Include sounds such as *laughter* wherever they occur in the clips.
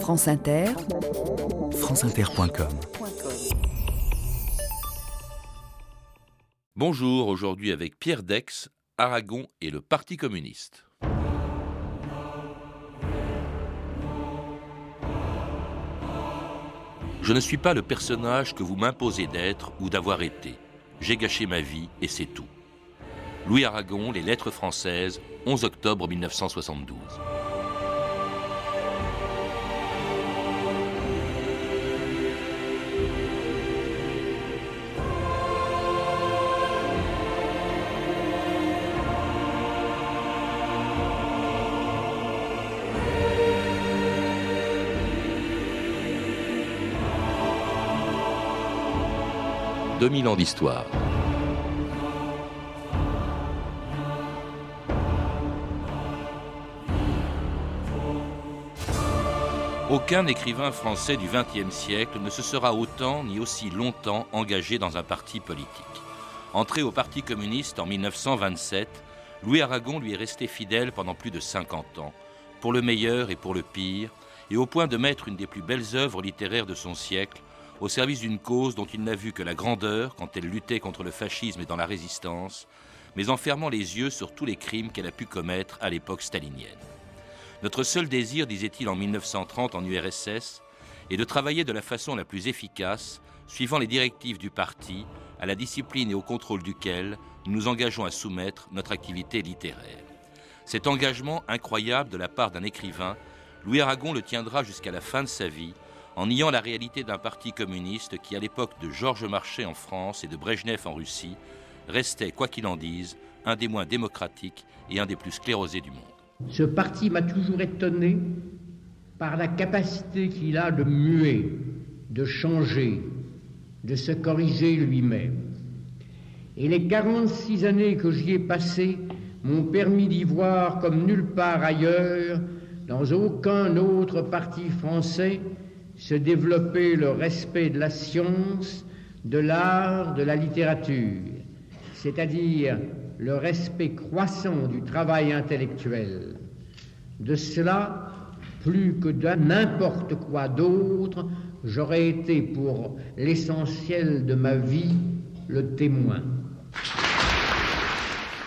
France Inter, franceinter.com Bonjour, aujourd'hui avec Pierre Dex, Aragon et le Parti communiste. Je ne suis pas le personnage que vous m'imposez d'être ou d'avoir été. J'ai gâché ma vie et c'est tout. Louis Aragon, Les Lettres françaises, 11 octobre 1972. 2000 ans d'histoire. Aucun écrivain français du XXe siècle ne se sera autant ni aussi longtemps engagé dans un parti politique. Entré au Parti communiste en 1927, Louis Aragon lui est resté fidèle pendant plus de 50 ans, pour le meilleur et pour le pire, et au point de mettre une des plus belles œuvres littéraires de son siècle au service d'une cause dont il n'a vu que la grandeur quand elle luttait contre le fascisme et dans la résistance, mais en fermant les yeux sur tous les crimes qu'elle a pu commettre à l'époque stalinienne. Notre seul désir, disait-il en 1930 en URSS, est de travailler de la façon la plus efficace, suivant les directives du parti, à la discipline et au contrôle duquel nous nous engageons à soumettre notre activité littéraire. Cet engagement incroyable de la part d'un écrivain, Louis Aragon le tiendra jusqu'à la fin de sa vie, en niant la réalité d'un parti communiste qui, à l'époque de Georges Marchais en France et de Brejnev en Russie, restait, quoi qu'il en dise, un des moins démocratiques et un des plus sclérosés du monde. Ce parti m'a toujours étonné par la capacité qu'il a de muer, de changer, de se corriger lui-même. Et les 46 années que j'y ai passées m'ont permis d'y voir comme nulle part ailleurs, dans aucun autre parti français, se développer le respect de la science, de l'art, de la littérature, c'est-à-dire le respect croissant du travail intellectuel. De cela, plus que de n'importe quoi d'autre, j'aurais été pour l'essentiel de ma vie le témoin.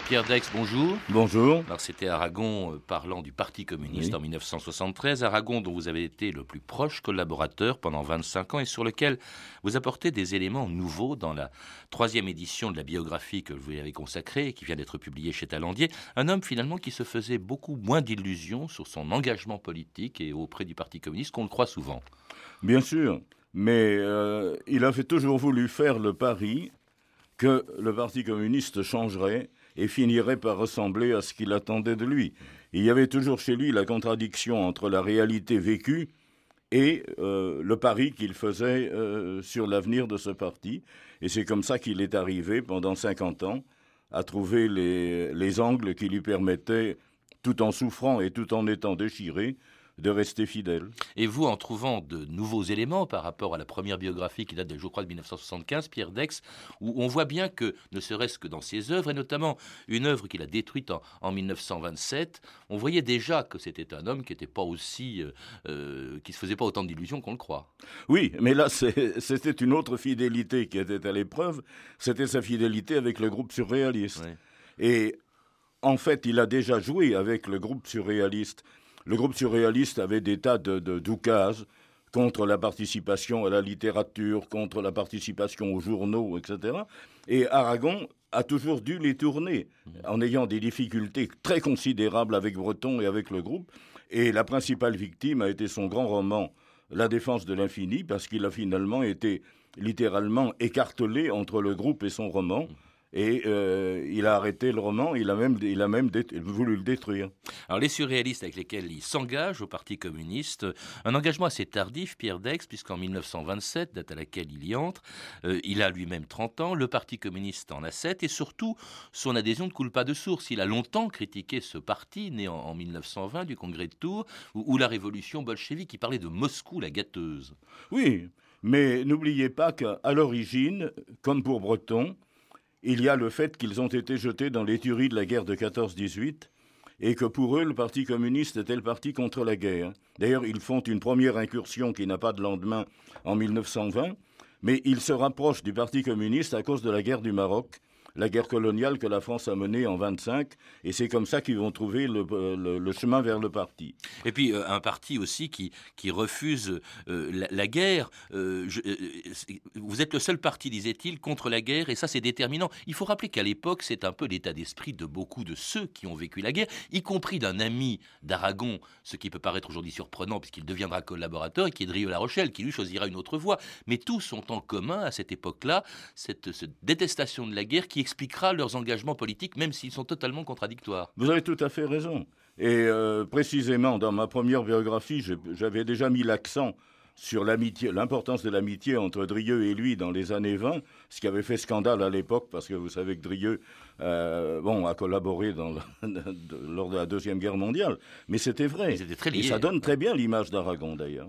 Pierre Dex, bonjour. Bonjour. Alors c'était Aragon euh, parlant du Parti communiste en 1973, Aragon dont vous avez été le plus proche collaborateur pendant 25 ans et sur lequel vous apportez des éléments nouveaux dans la troisième édition de la biographie que vous avez consacrée et qui vient d'être publiée chez Talandier. Un homme finalement qui se faisait beaucoup moins d'illusions sur son engagement politique et auprès du Parti communiste qu'on le croit souvent. Bien sûr, mais euh, il avait toujours voulu faire le pari que le Parti communiste changerait et finirait par ressembler à ce qu'il attendait de lui. il y avait toujours chez lui la contradiction entre la réalité vécue et euh, le pari qu'il faisait euh, sur l'avenir de ce parti. Et c'est comme ça qu'il est arrivé pendant 50 ans à trouver les, les angles qui lui permettaient, tout en souffrant et tout en étant déchiré, de rester fidèle. Et vous, en trouvant de nouveaux éléments par rapport à la première biographie qui date, de, je crois, de 1975, Pierre Dex, où on voit bien que, ne serait-ce que dans ses œuvres, et notamment une œuvre qu'il a détruite en, 1927, on voyait déjà que c'était un homme qui n'était pas aussi, euh, euh, qui se faisait pas autant d'illusions qu'on le croit. Oui, mais là, c'était une autre fidélité qui était à l'épreuve. C'était sa fidélité avec le groupe surréaliste. Et en fait, il a déjà joué avec le groupe surréaliste. Le groupe surréaliste avait des tas de, de contre la participation à la littérature, contre la participation aux journaux, etc. Et Aragon a toujours dû les tourner, en ayant des difficultés très considérables avec Breton et avec le groupe. Et la principale victime a été son grand roman La défense de l'infini, parce qu'il a finalement été littéralement écartelé entre le groupe et son roman et euh, il a arrêté le roman, il a même, il a même voulu le détruire. Alors les surréalistes avec lesquels il s'engage au Parti communiste, un engagement assez tardif, Pierre Dex, puisqu'en 1927, date à laquelle il y entre, euh, il a lui-même 30 ans, le Parti communiste en a 7, et surtout son adhésion ne coule pas de source. Il a longtemps critiqué ce parti, né en, 1920 du congrès de Tours, ou la révolution bolchevique, qui parlait de Moscou la gâteuse. Oui, mais n'oubliez pas qu'à l'origine, comme pour Breton, il y a le fait qu'ils ont été jetés dans l'éturie de la guerre de 14-18 et que pour eux, le Parti communiste était le parti contre la guerre. D'ailleurs, ils font une première incursion qui n'a pas de lendemain en 1920, mais ils se rapprochent du Parti communiste à cause de la guerre du Maroc, la guerre coloniale que la France a menée en 25, et c'est comme ça qu'ils vont trouver le, chemin vers le parti. Et puis euh, un parti aussi qui, qui refuse euh, la, guerre. Euh, vous êtes le seul parti, disait-il, contre la guerre, et ça c'est déterminant. Il faut rappeler qu'à l'époque, c'est un peu l'état d'esprit de beaucoup de ceux qui ont vécu la guerre, y compris d'un ami d'Aragon, ce qui peut paraître aujourd'hui surprenant puisqu'il deviendra collaborateur, et qui est Drieux La Rochelle, qui lui choisira une autre voie. Mais tous ont en commun à cette époque-là cette, cette détestation de la guerre qui expliquera leurs engagements politiques, même s'ils sont totalement contradictoires. Vous avez tout à fait raison. Et euh, précisément, dans ma première biographie, j'avais déjà mis l'accent sur l'importance de l'amitié entre Drieux et lui dans les années 20, ce qui avait fait scandale à l'époque, parce que vous savez que Drieux euh, bon, a collaboré dans *laughs* lors de la Deuxième Guerre mondiale. Mais c'était vrai. Très et ça donne très bien l'image d'Aragon, d'ailleurs.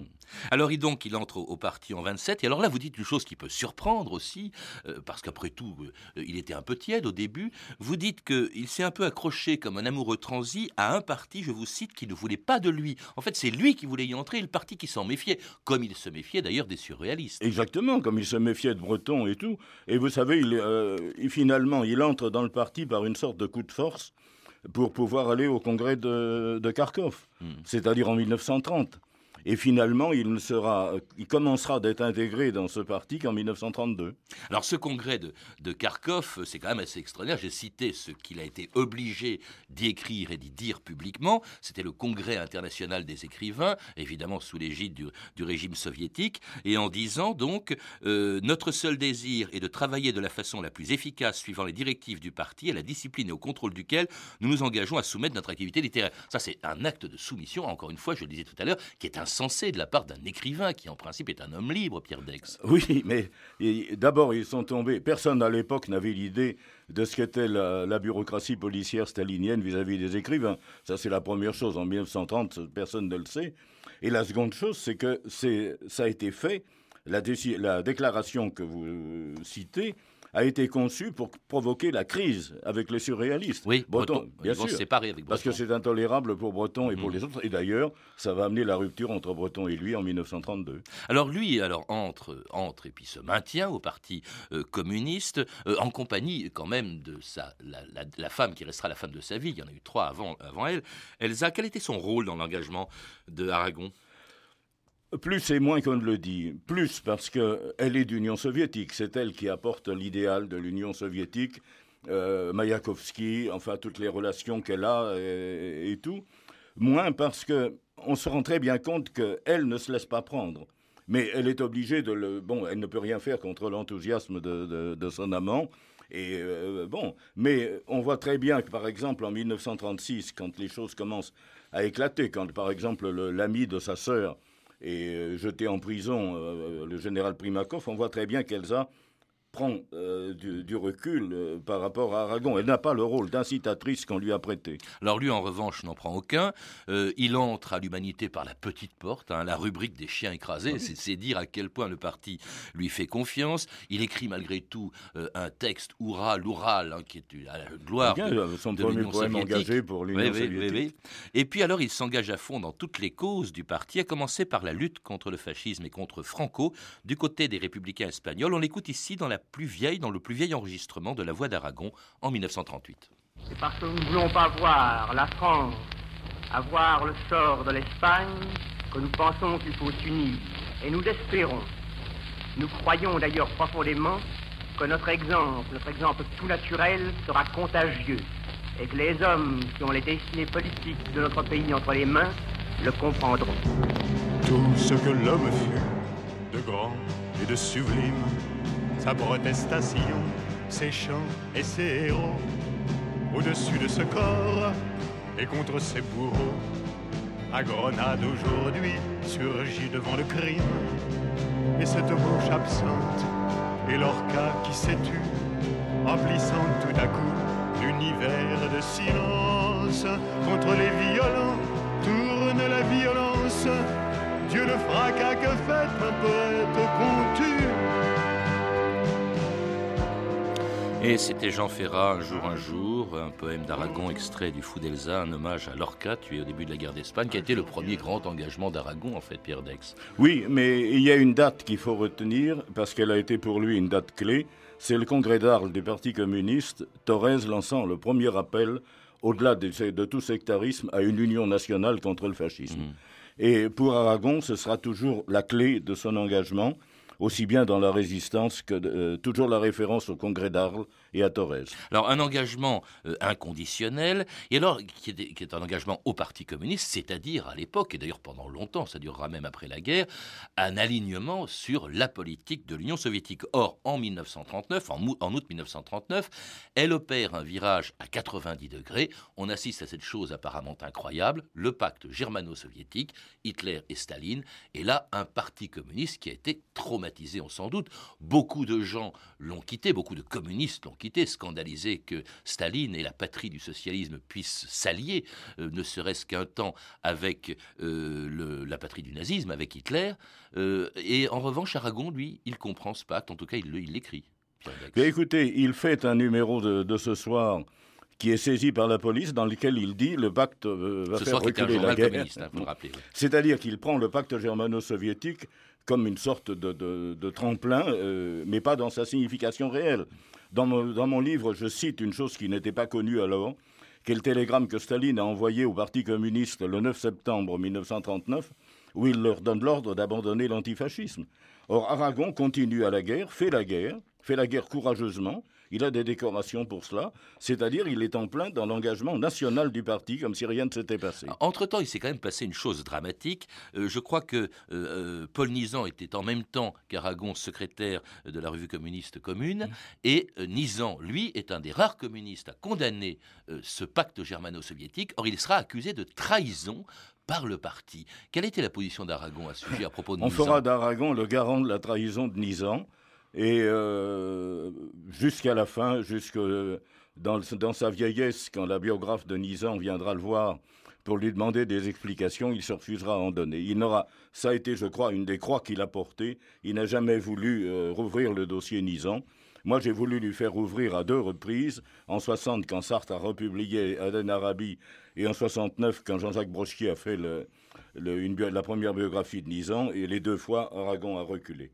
Alors, donc, il entre au, parti en 27. Et alors là, vous dites une chose qui peut surprendre aussi, euh, parce qu'après tout, euh, il était un peu tiède au début. Vous dites qu'il s'est un peu accroché comme un amoureux transi à un parti, je vous cite, qui ne voulait pas de lui. En fait, c'est lui qui voulait y entrer et le parti qui s'en méfiait, comme il se méfiait d'ailleurs des surréalistes. Exactement, comme il se méfiait de Breton et tout. Et vous savez, il, finalement, il entre dans le parti par une sorte de coup de force pour pouvoir aller au congrès de, Kharkov, hmm. c'est-à-dire en 1930. Et finalement, il, commencera d'être intégré dans ce parti qu'en 1932. Alors ce congrès de, de Kharkov, c'est quand même assez extraordinaire. J'ai cité ce qu'il a été obligé d'y écrire et d'y dire publiquement. C'était le congrès international des écrivains, évidemment sous l'égide du, du, régime soviétique, et en disant donc euh, notre seul désir est de travailler de la façon la plus efficace suivant les directives du parti et la discipline et au contrôle duquel nous nous engageons à soumettre notre activité littéraire. Ça, c'est un acte de soumission, encore une fois, je le disais tout à l'heure, qui est un sensé de la part d'un écrivain qui en principe est un homme libre, Pierre Dex. Oui, mais d'abord ils sont tombés. Personne à l'époque n'avait l'idée de ce qu'était la, bureaucratie policière stalinienne vis-à-vis des écrivains. Ça c'est la première chose. En 1930, personne ne le sait. Et la seconde chose, c'est que ça a été fait. La déclaration que vous citez a été conçu pour provoquer la crise avec les surréalistes. Oui, Breton, bien sûr. séparer avec Breton. Parce que c'est intolérable pour Breton et pour mm. les autres. Et d'ailleurs, ça va amener la rupture entre Breton et lui en 1932. Alors lui, alors entre, entre et puis se maintient au parti euh, communiste euh, en compagnie quand même de sa, la, femme qui restera la femme de sa vie. Il y en a eu trois avant, avant elle. Elsa, quel était son rôle dans l'engagement de Aragon? Plus et moins qu'on ne le dit. Plus parce qu'elle est d'Union soviétique. C'est elle qui apporte l'idéal de l'Union soviétique. Euh, Mayakovsky, enfin toutes les relations qu'elle a et, tout. Moins parce qu'on se rend très bien compte qu'elle ne se laisse pas prendre. Mais elle est obligée de le. Bon, elle ne peut rien faire contre l'enthousiasme de, son amant. Et euh, bon, mais on voit très bien que, par exemple, en 1936, quand les choses commencent à éclater, quand, par exemple, l'ami de sa sœur et euh, jeté en prison euh, le général Primakov, on voit très bien qu'Elsa prend euh, du, recul euh, par rapport à Aragon. Elle n'a pas le rôle d'incitatrice qu'on lui a prêté. Alors lui, en revanche, n'en prend aucun. Euh, il entre à l'humanité par la petite porte, hein, la rubrique des chiens écrasés. C'est dire à quel point le parti lui fait confiance. Il écrit malgré tout un texte, Oura, l'Oural, hein, qui est la gloire Bien, de, son premier poème engagé pour l'Union soviétique. et puis alors, il s'engage à fond dans toutes les causes du parti, à commencer par la lutte contre le fascisme et contre Franco, du côté des républicains espagnols. On l'écoute ici dans la plus vieille, dans le plus vieil enregistrement de la Voix d'Aragon en 1938. C'est parce que nous ne voulons pas voir la France avoir le sort de l'Espagne que nous pensons qu'il faut s'unir. Et nous espérons. Nous croyons d'ailleurs profondément que notre exemple, notre exemple tout naturel, sera contagieux et que les hommes qui ont les destinées politiques de notre pays entre les mains le comprendront. Tout ce que l'homme fut, de grand et de sublime, sa protestation, ses chants et ses héros, au-dessus de ce corps et contre ses bourreaux. À Grenade aujourd'hui surgit devant le crime, et cette bouche absente et l'orca qui s'est tue, emplissant tout à coup l'univers de silence contre les violents, tourne la violence. Dieu le fracas que fait un poète qu'on Et c'était Jean Ferrat, Un jour, un jour, un poème d'Aragon extrait du Fou d'Elsa, un hommage à Lorca, tué au début de la guerre d'Espagne, qui a été le premier grand engagement d'Aragon, en fait, Pierre Dex. Oui, mais il y a une date qu'il faut retenir, parce qu'elle a été pour lui une date clé. C'est le congrès d'Arles du Parti communiste, Thorez lançant le premier appel, au-delà de, tout sectarisme, à une union nationale contre le fascisme. Mmh. Et pour Aragon, ce sera toujours la clé de son engagement aussi bien dans la résistance que euh, toujours la référence au congrès d'Arles et à Torres. Alors un engagement euh, inconditionnel, et alors qui est, un engagement au Parti communiste, c'est-à-dire à, l'époque, et d'ailleurs pendant longtemps, ça durera même après la guerre, un alignement sur la politique de l'Union soviétique. Or, en 1939, en, en août 1939, elle opère un virage à 90 degrés. On assiste à cette chose apparemment incroyable, le pacte germano-soviétique, Hitler et Staline, et là un Parti communiste qui a été traumatisé, on s'en doute. Beaucoup de gens l'ont quitté, beaucoup de communistes l'ont quitté, scandalisé que Staline et la patrie du socialisme puissent s'allier, euh, ne serait-ce qu'un temps, avec euh, la patrie du nazisme, avec Hitler. Euh, et en revanche, Aragon, lui, il comprend ce pacte, en tout cas, il l'écrit. Écoutez, il fait un numéro de, ce soir qui est saisi par la police, dans lequel il dit le pacte va faire reculer la guerre. Hein, C'est-à-dire qu'il prend le pacte germano-soviétique comme une sorte de, tremplin, mais pas dans sa signification réelle. Dans mon, livre, je cite une chose qui n'était pas connue alors, qu'est le télégramme que Staline a envoyé au Parti communiste le 9 septembre 1939, où il leur donne l'ordre d'abandonner l'antifascisme. Or, Aragon continue à la guerre, fait la guerre, fait la guerre courageusement, il a des décorations pour cela, c'est-à-dire il est en plein dans l'engagement national du parti, comme si rien ne s'était passé. Entre-temps, il s'est quand même passé une chose dramatique. Euh, je crois que euh, euh, Paul Nizan était en même temps qu'Aragon secrétaire de la revue communiste commune, mmh. et Nizan, lui, est un des rares communistes à condamner ce pacte germano-soviétique. Or, il sera accusé de trahison par le parti. Quelle était la position d'Aragon à ce sujet à propos de On fera d'Aragon le garant de la trahison de Nizan. Et euh, jusqu'à la fin, jusque dans, dans, sa vieillesse, quand la biographe de Nizan viendra le voir pour lui demander des explications, il se refusera à en donner. Il n'aura, ça a été, je crois, une des croix qu'il a portées. Il n'a jamais voulu euh, rouvrir le dossier Nizan. Moi, j'ai voulu lui faire ouvrir à deux reprises, en 60 quand Sartre a republié Aden Arabi et en 69 quand Jean-Jacques Brochier a fait la première biographie de Nizan, et les deux fois, Aragon a reculé.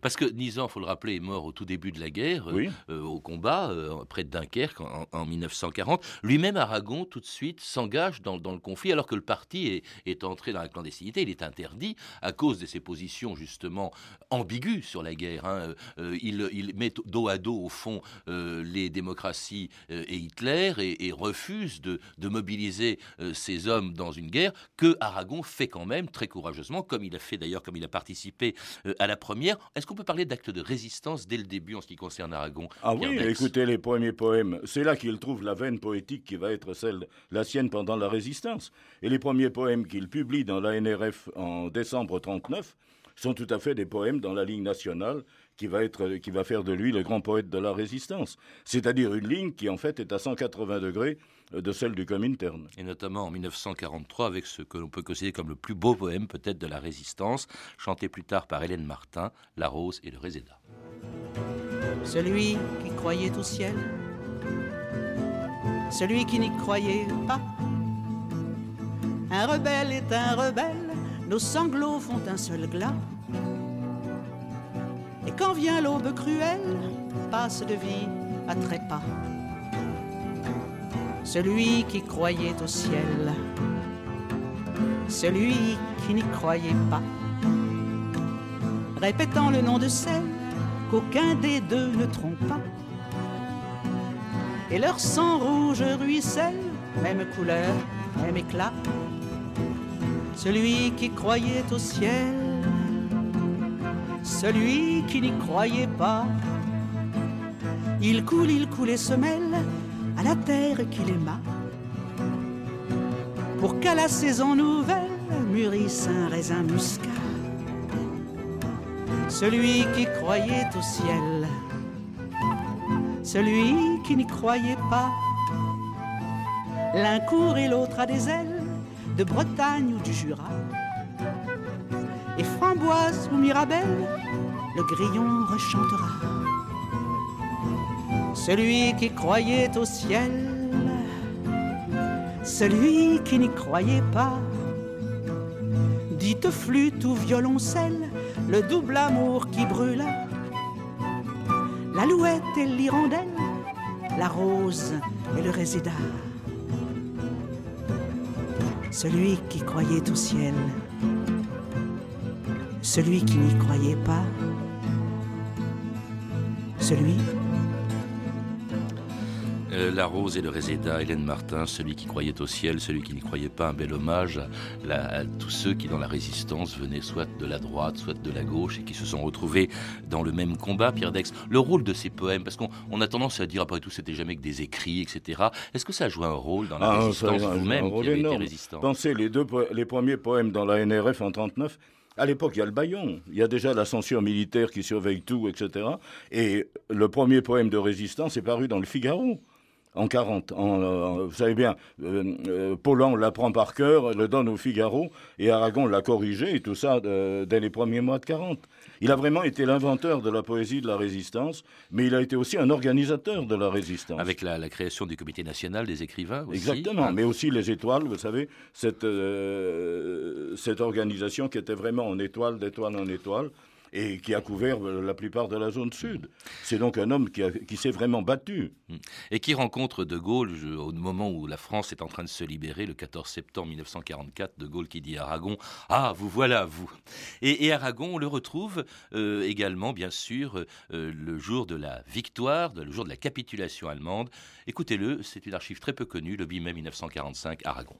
Parce que Nizan, il faut le rappeler, est mort au tout début de la guerre, euh, euh, au combat, euh, près de Dunkerque, en, 1940. Lui-même, Aragon, tout de suite, s'engage dans, le conflit, alors que le parti est, entré dans la clandestinité. Il est interdit à cause de ses positions, justement, ambiguës sur la guerre. Hein. Il, met dos à dos, au fond, les démocraties et Hitler, et, refuse de, mobiliser ces hommes dans une guerre que Aragon fait quand même, très courageusement, comme il a fait d'ailleurs, comme il a participé à la première, est-ce qu'on peut parler d'acte de résistance dès le début en ce qui concerne Aragon Ah oui, écoutez les premiers poèmes. C'est là qu'il trouve la veine poétique qui va être celle, la sienne pendant la résistance. Et les premiers poèmes qu'il publie dans la NRF en décembre 39 sont tout à fait des poèmes dans la ligne nationale qui va, être, qui va faire de lui le grand poète de la résistance. C'est-à-dire une ligne qui en fait est à 180 degrés de celle du Comintern. Et notamment en 1943 avec ce que l'on peut considérer comme le plus beau poème peut-être de la résistance, chanté plus tard par Hélène Martin, La Rose et le Réséda. Celui qui croyait au ciel, celui qui n'y croyait pas. Un rebelle est un rebelle, nos sanglots font un seul glas. Et quand vient l'aube cruelle, passe de vie à trépas celui qui croyait au ciel, celui qui n'y croyait pas, répétant le nom de celle qu'aucun des deux ne trompe pas. Et leur sang rouge ruisselle, même couleur, même éclat. Celui qui croyait au ciel, celui qui n'y croyait pas. Il coule, il coule et se mêle à la terre qu'il aima, pour qu'à la saison nouvelle mûrisse un raisin muscat. Celui qui croyait au ciel, celui qui n'y croyait pas, l'un court et l'autre a des ailes, de Bretagne ou du Jura. Et framboise ou mirabelle, le grillon rechantera celui qui croyait au ciel, celui qui n'y croyait pas. Dites flûte ou violoncelle, le double amour qui brûla, l'alouette et l'hirondelle, la rose et le résidat. Celui qui croyait au ciel, celui qui n'y croyait pas, celui euh, la Rose et le Réséda, Hélène Martin, celui qui croyait au ciel, celui qui n'y croyait pas, un bel hommage à, tous ceux qui, dans la résistance, venaient soit de la droite, soit de la gauche et qui se sont retrouvés dans le même combat. Pierre Dex, le rôle de ces poèmes, parce qu'on a tendance à dire après tout, c'était jamais que des écrits, etc. Est-ce que ça a joué un rôle dans la ah, résistance vous-même qui avez été résistant? Pensez les deux, les premiers poèmes dans la NRF en 39. À l'époque, il y a le baillon, il y a déjà la censure militaire qui surveille tout, etc. Et le premier poème de résistance est paru dans le Figaro en 40. En, vous savez bien, euh, euh Paulan l'apprend par cœur, le donne au Figaro, et Aragon l'a corrigé, et tout ça dès les premiers mois de 40. Il a vraiment été l'inventeur de la poésie de la résistance, mais il a été aussi un organisateur de la résistance. Avec la, création du Comité national des écrivains aussi. Exactement, ah. mais aussi les étoiles, vous savez, cette, euh, cette organisation qui était vraiment en étoile, d'étoile en étoile, et qui a couvert la plupart de la zone sud. C'est donc un homme qui, s'est vraiment battu. Et qui rencontre De Gaulle au moment où la France est en train de se libérer, le 14 septembre 1944, De Gaulle qui dit à Aragon Ah, vous voilà, vous Et, Aragon, on le retrouve euh, également, bien sûr, euh, le jour de la victoire, le jour de la capitulation allemande. Écoutez-le, c'est une archive très peu connue, le 8 mai 1945, Aragon.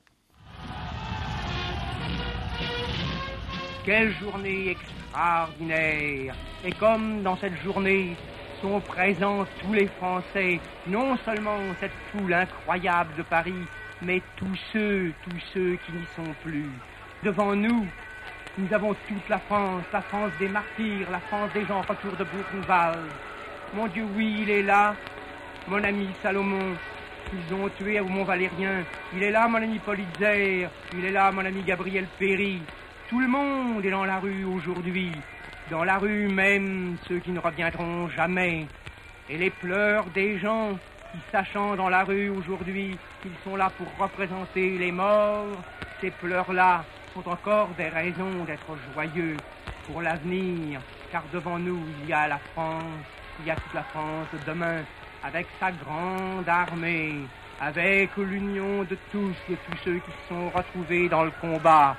Quelle journée extraordinaire Et comme dans cette journée sont présents tous les Français, non seulement cette foule incroyable de Paris, mais tous ceux, tous ceux qui n'y sont plus. Devant nous, nous avons toute la France, la France des martyrs, la France des gens autour de Buchenwald. Mon Dieu, oui, il est là, mon ami Salomon, qu'ils ont tué au Mont Valérien. Il est là, mon ami Politzer. Il est là, mon ami Gabriel Péry. Tout le monde est dans la rue aujourd'hui, dans la rue même ceux qui ne reviendront jamais. Et les pleurs des gens qui, sachant dans la rue aujourd'hui qu'ils sont là pour représenter les morts, ces pleurs-là sont encore des raisons d'être joyeux pour l'avenir, car devant nous il y a la France, il y a toute la France de demain, avec sa grande armée, avec l'union de tous, de tous ceux qui se sont retrouvés dans le combat,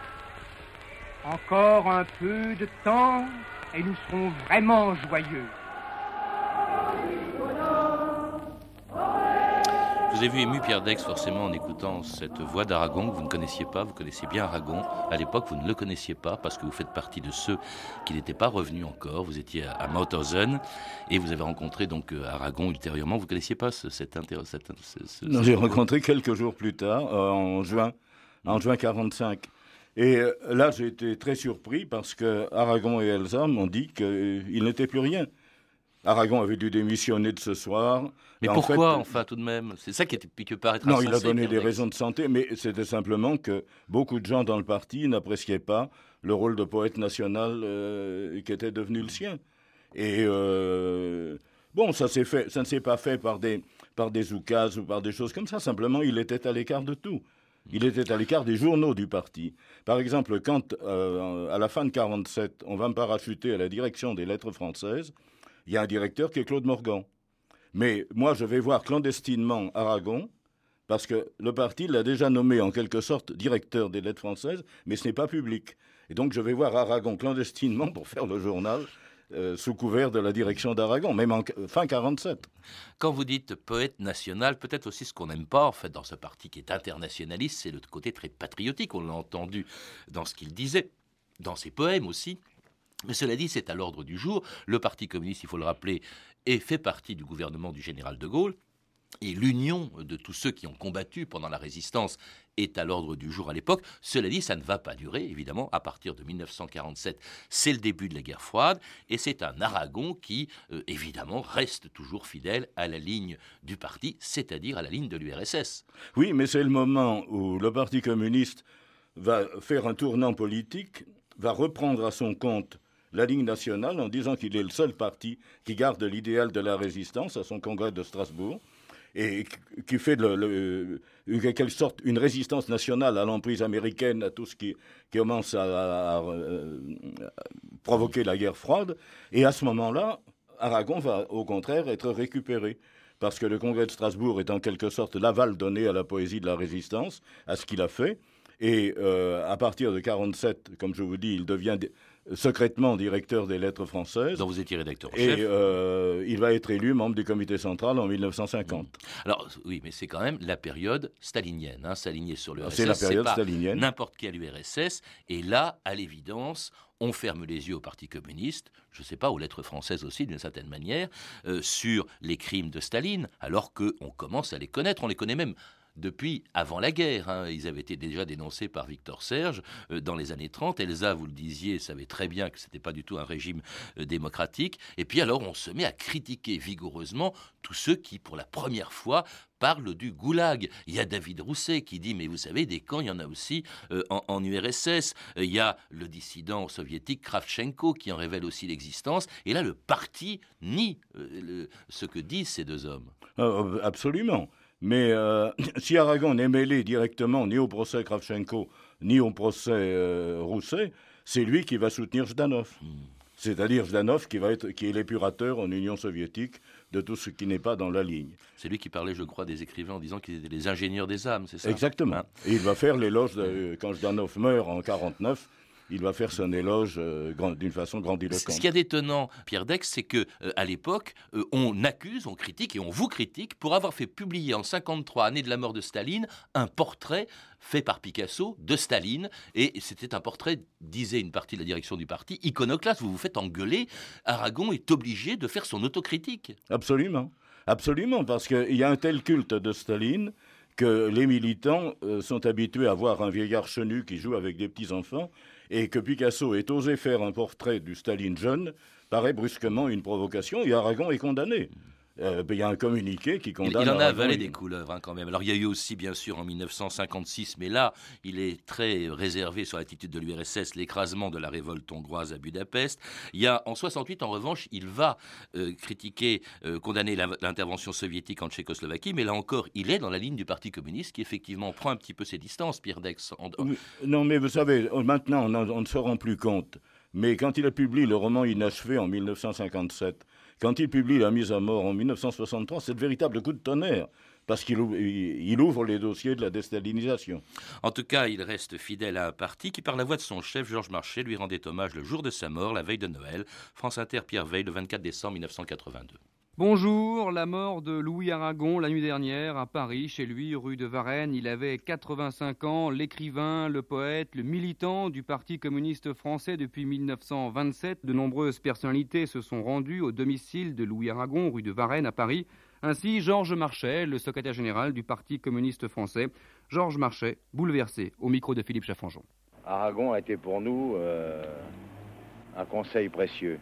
encore un peu de temps et nous serons vraiment joyeux. Vous avez vu ému Pierre Dex forcément en écoutant cette voix d'Aragon que vous ne connaissiez pas. Vous connaissiez bien Aragon. À l'époque, vous ne le connaissiez pas parce que vous faites partie de ceux qui n'étaient pas revenus encore. Vous étiez à Mauthausen et vous avez rencontré donc euh, Aragon ultérieurement. Vous ne connaissiez pas cet intérêt Non, j'ai rencontré quelques jours plus tard, euh, en juin, en juin 45. Et euh, là, j'ai été très surpris parce que Aragon et Elsa m'ont dit qu'il n'était plus rien. Aragon avait dû démissionner de ce soir. Mais pourquoi, enfin, tout de même? C'est ça qui, était, peut paraître Non, il a donné des raisons de santé, mais c'était simplement que beaucoup de gens dans le parti n'appréciaient pas le rôle de poète national euh, qui était devenu le sien. Et euh, bon, ça, fait, ça ne s'est pas fait par des, par des oukases ou par des choses comme ça. Simplement, il était à l'écart de tout. Il était à l'écart des journaux du parti. Par exemple, quand, euh, à la fin de 47, on va me parachuter à la direction des lettres françaises, il y a un directeur qui est Claude Morgan. Mais moi, je vais voir clandestinement Aragon, parce que le parti l'a déjà nommé en quelque sorte directeur des lettres françaises, mais ce n'est pas public. Et donc, je vais voir Aragon clandestinement pour faire le journal. Euh, sous couvert de la direction d'Aragon, même en fin 47. Quand vous dites poète national, peut-être aussi ce qu'on n'aime pas en fait dans ce parti qui est internationaliste, c'est le côté très patriotique. On l'a entendu dans ce qu'il disait, dans ses poèmes aussi. Mais cela dit, c'est à l'ordre du jour. Le Parti communiste, il faut le rappeler, est fait partie du gouvernement du général de Gaulle. Et l'union de tous ceux qui ont combattu pendant la résistance est à l'ordre du jour à l'époque. Cela dit, ça ne va pas durer, évidemment, à partir de 1947. C'est le début de la guerre froide, et c'est un Aragon qui, euh, évidemment, reste toujours fidèle à la ligne du parti, c'est-à-dire à la ligne de l'URSS. Oui, mais c'est le moment où le Parti communiste va faire un tournant politique, va reprendre à son compte la ligne nationale en disant qu'il est le seul parti qui garde l'idéal de la résistance à son congrès de Strasbourg et qui fait le, quelque sorte une résistance nationale à l'emprise américaine, à tout ce qui, commence à, provoquer la guerre froide. Et à ce moment-là, Aragon va au contraire être récupéré parce que le congrès de Strasbourg est en quelque sorte l'aval donné à la poésie de la résistance, à ce qu'il a fait. Et euh, à partir de 47, comme je vous dis, il devient secrètement directeur des lettres françaises. Dont vous étiez rédacteur chef. Et euh, il va être élu membre du comité central en 1950. Alors oui, mais c'est quand même la période stalinienne, hein, s'aligner sur le C'est la période stalinienne. N'importe quel URSS. Et là, à l'évidence, on ferme les yeux au Parti communiste, je ne sais pas, aux lettres françaises aussi d'une certaine manière, euh, sur les crimes de Staline, alors qu'on commence à les connaître, on les connaît même depuis avant la guerre. Hein. Ils avaient été déjà dénoncés par Victor Serge euh, dans les années 30. Elsa, vous le disiez, savait très bien que ce n'était pas du tout un régime euh, démocratique. Et puis alors, on se met à critiquer vigoureusement tous ceux qui, pour la première fois, parlent du goulag. Il y a David Rousset qui dit, mais vous savez, des camps, il y en a aussi euh, en, URSS. Il y a le dissident soviétique Kravchenko qui en révèle aussi l'existence. Et là, le parti nie ce que disent ces deux hommes. absolument. Mais euh, *coughs* si Aragon n'est mêlé directement ni au procès Kravchenko, ni au procès euh, Rousset, c'est lui qui va soutenir Zdanov. Hmm. C'est-à-dire Zdanov qui, va être, qui est l'épurateur en Union soviétique de tout ce qui n'est pas dans la ligne. C'est lui qui parlait, je crois, des écrivains en disant qu'ils étaient les ingénieurs des âmes, c'est ça? Exactement. Hein? Et il va faire l'éloge, quand Zdanov meurt en 49, il va faire son éloge euh, d'une façon grandiloquente. Ce qui est étonnant, Pierre Dex, c'est que euh, à l'époque, euh, on accuse, on critique et on vous critique pour avoir fait publier en 53, année de la mort de Staline, un portrait fait par Picasso de Staline. Et c'était un portrait, disait une partie de la direction du parti, iconoclaste. Vous vous faites engueuler. Aragon est obligé de faire son autocritique. Absolument. Absolument, parce qu'il y a un tel culte de Staline que les militants sont habitués à voir un vieillard chenu qui joue avec des petits-enfants et que Picasso ait osé faire un portrait du Staline jeune paraît brusquement une provocation et Aragon est condamné. Euh, il y a un communiqué qui condamne. Il, en a avalé des couleurs hein, quand même. Alors il y a eu aussi bien sûr en 1956, mais là il est très réservé sur l'attitude de l'URSS, l'écrasement de la révolte hongroise à Budapest. Il y a en 68 en revanche, il va euh, critiquer, euh, condamner l'intervention soviétique en Tchécoslovaquie, mais là encore il est dans la ligne du Parti communiste qui effectivement prend un petit peu ses distances, Pierre Dex. Non mais vous savez, maintenant on, on ne se rend plus compte. Mais quand il a publié le roman Inachevé en 1957, quand il publie La mise à mort en 1963, c'est le véritable coup de tonnerre parce qu'il ouvre les dossiers de la déstalinisation. En tout cas, il reste fidèle à un parti qui, par la voix de son chef, Georges Marchais, lui rendait hommage le jour de sa mort, la veille de Noël. France Inter, Pierre Veille, le 24 décembre 1982. Bonjour, la mort de Louis Aragon la nuit dernière à Paris, chez lui, rue de Varennes. Il avait 85 ans, l'écrivain, le poète, le militant du Parti communiste français depuis 1927. De nombreuses personnalités se sont rendues au domicile de Louis Aragon, rue de Varennes à Paris. Ainsi, Georges Marchais, le secrétaire général du Parti communiste français. Georges Marchais, bouleversé, au micro de Philippe Chaffanjon. Aragon a été pour nous euh, un conseil précieux.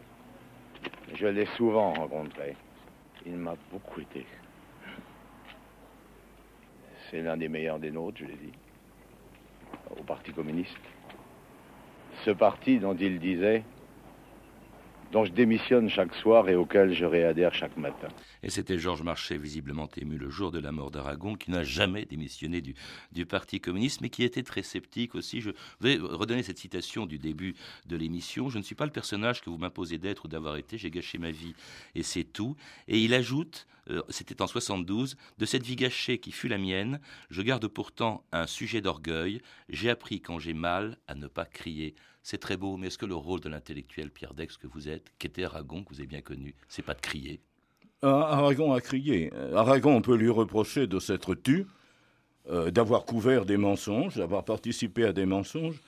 Je l'ai souvent rencontré. Il m'a beaucoup aidé. C'est l'un des meilleurs des nôtres, je l'ai dit, au Parti communiste. Ce parti dont il disait dont je démissionne chaque soir et auquel je réadhère chaque matin. Et c'était Georges Marchais, visiblement ému le jour de la mort d'Aragon, qui n'a jamais démissionné du, Parti communiste, mais qui était très sceptique aussi. Je vais redonner cette citation du début de l'émission. Je ne suis pas le personnage que vous m'imposez d'être ou d'avoir été, j'ai gâché ma vie et c'est tout. Et il ajoute, euh, c'était en 72, de cette vie gâchée qui fut la mienne, je garde pourtant un sujet d'orgueil, j'ai appris quand j'ai mal à ne pas crier. C'est très beau, mais est-ce que le rôle de l'intellectuel Pierre Dex que vous êtes, qui était Aragon, que vous avez bien connu, c'est pas de crier? Ah, Aragon a crié. Aragon, on peut lui reprocher de s'être tu, euh, d'avoir couvert des mensonges, d'avoir participé à des mensonges,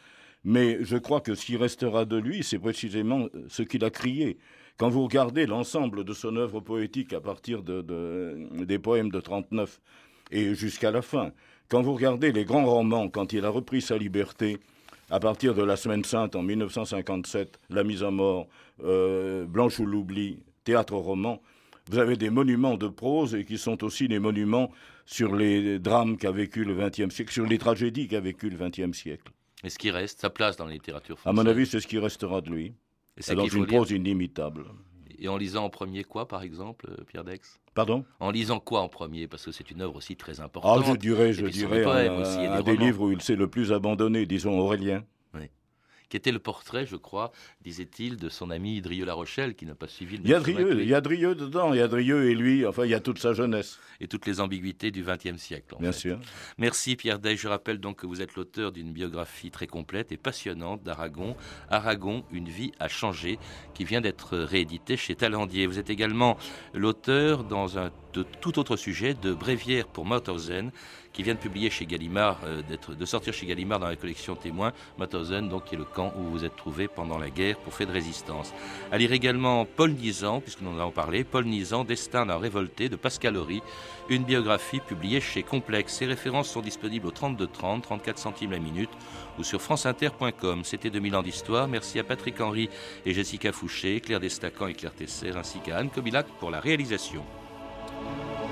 mais je crois que ce qui restera de lui, c'est précisément ce qu'il a crié. Quand vous regardez l'ensemble de son œuvre poétique à partir des poèmes de 39 et jusqu'à la fin, quand vous regardez les grands romans, quand il a repris sa liberté, à partir de la Semaine Sainte en 1957, La mise à mort, euh, Blanche ou l'oubli, théâtre roman, vous avez des monuments de prose et qui sont aussi des monuments sur les drames qu'a vécu le XXe siècle, sur les tragédies qu'a vécu le XXe siècle. Et ce qui reste, sa place dans la littérature française À mon avis, c'est ce qui restera de lui. Alors une prose inimitable. Et en lisant en premier quoi, par exemple, euh, Pierre Dex? Pardon? En lisant quoi en premier? Parce que c'est une œuvre aussi très importante. Ah, je dirais, je dirais un, des livres où il s'est le plus abandonné, disons Aurélien qui était le portrait, je crois, disait-il, de son ami Drieux-La Rochelle, qui n'a pas suivi le Il y a Drieux, il y a Drieux dedans, il y a Drieux et lui, enfin, il y a toute sa jeunesse. Et toutes les ambiguïtés du XXe siècle. Bien sûr. Merci Pierre Day. Je rappelle donc que vous êtes l'auteur d'une biographie très complète et passionnante d'Aragon. Aragon, une vie a changé, qui vient d'être rééditée chez Talandier. Vous êtes également l'auteur, dans un de tout autre sujet, de Bréviaire pour Mauthausen, qui vient de publier chez Gallimard, euh, de sortir chez Gallimard dans la collection Témoins, Mauthausen, donc qui est le camp où vous êtes trouvé pendant la guerre pour fait de résistance. À lire également Paul Nizan, puisque nous en avons parlé, Paul Nizan, Destin d'un révolté de Pascal Horry, une biographie publiée chez Complexe. Ces références sont disponibles au 32 30, 34 centimes la minute ou sur franceinter.com. C'était 2000 ans d'histoire. Merci à Patrick Henry et Jessica Fouché, Claire Destacan et Claire Tesser, ainsi qu'à Anne Kobilac pour la réalisation. はい。